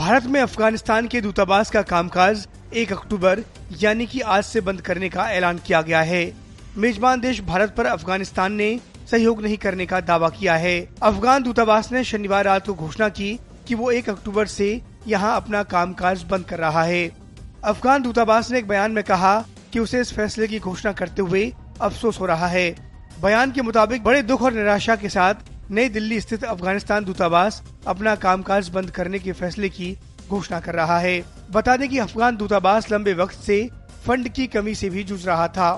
भारत में अफ़गानिस्तान के दूतावास का कामकाज 1 अक्टूबर, यानी कि आज से बंद करने का ऐलान किया गया है। मेजबान देश भारत पर अफ़गानिस्तान ने सहयोग नहीं करने का दावा किया है। अफगान दूतावास ने शनिवार रात को घोषणा की कि वो 1 अक्टूबर से यहाँ अपना कामकाज बंद कर रहा है। अफगान दूतावास ने एक बयान में कहा कि उसे इस फैसले की घोषणा करते हुए अफसोस हो रहा है। बयान के मुताबिक बड़े दुख और निराशा के साथ नई दिल्ली स्थित अफ़गानिस्तान दूतावास अपना कामकाज बंद करने के फैसले की घोषणा कर रहा है। बता दें कि अफगान दूतावास लंबे वक्त से फंड की कमी से भी जूझ रहा था।